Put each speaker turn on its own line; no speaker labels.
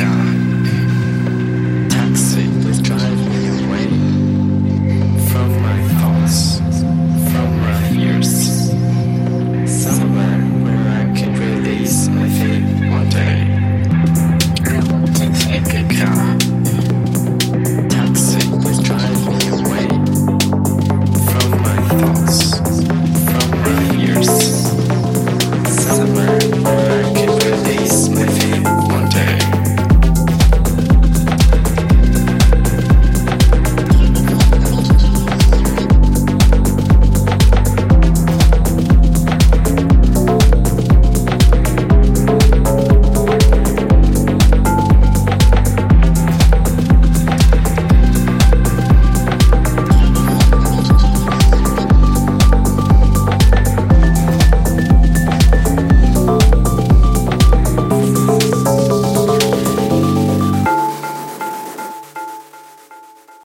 Yeah.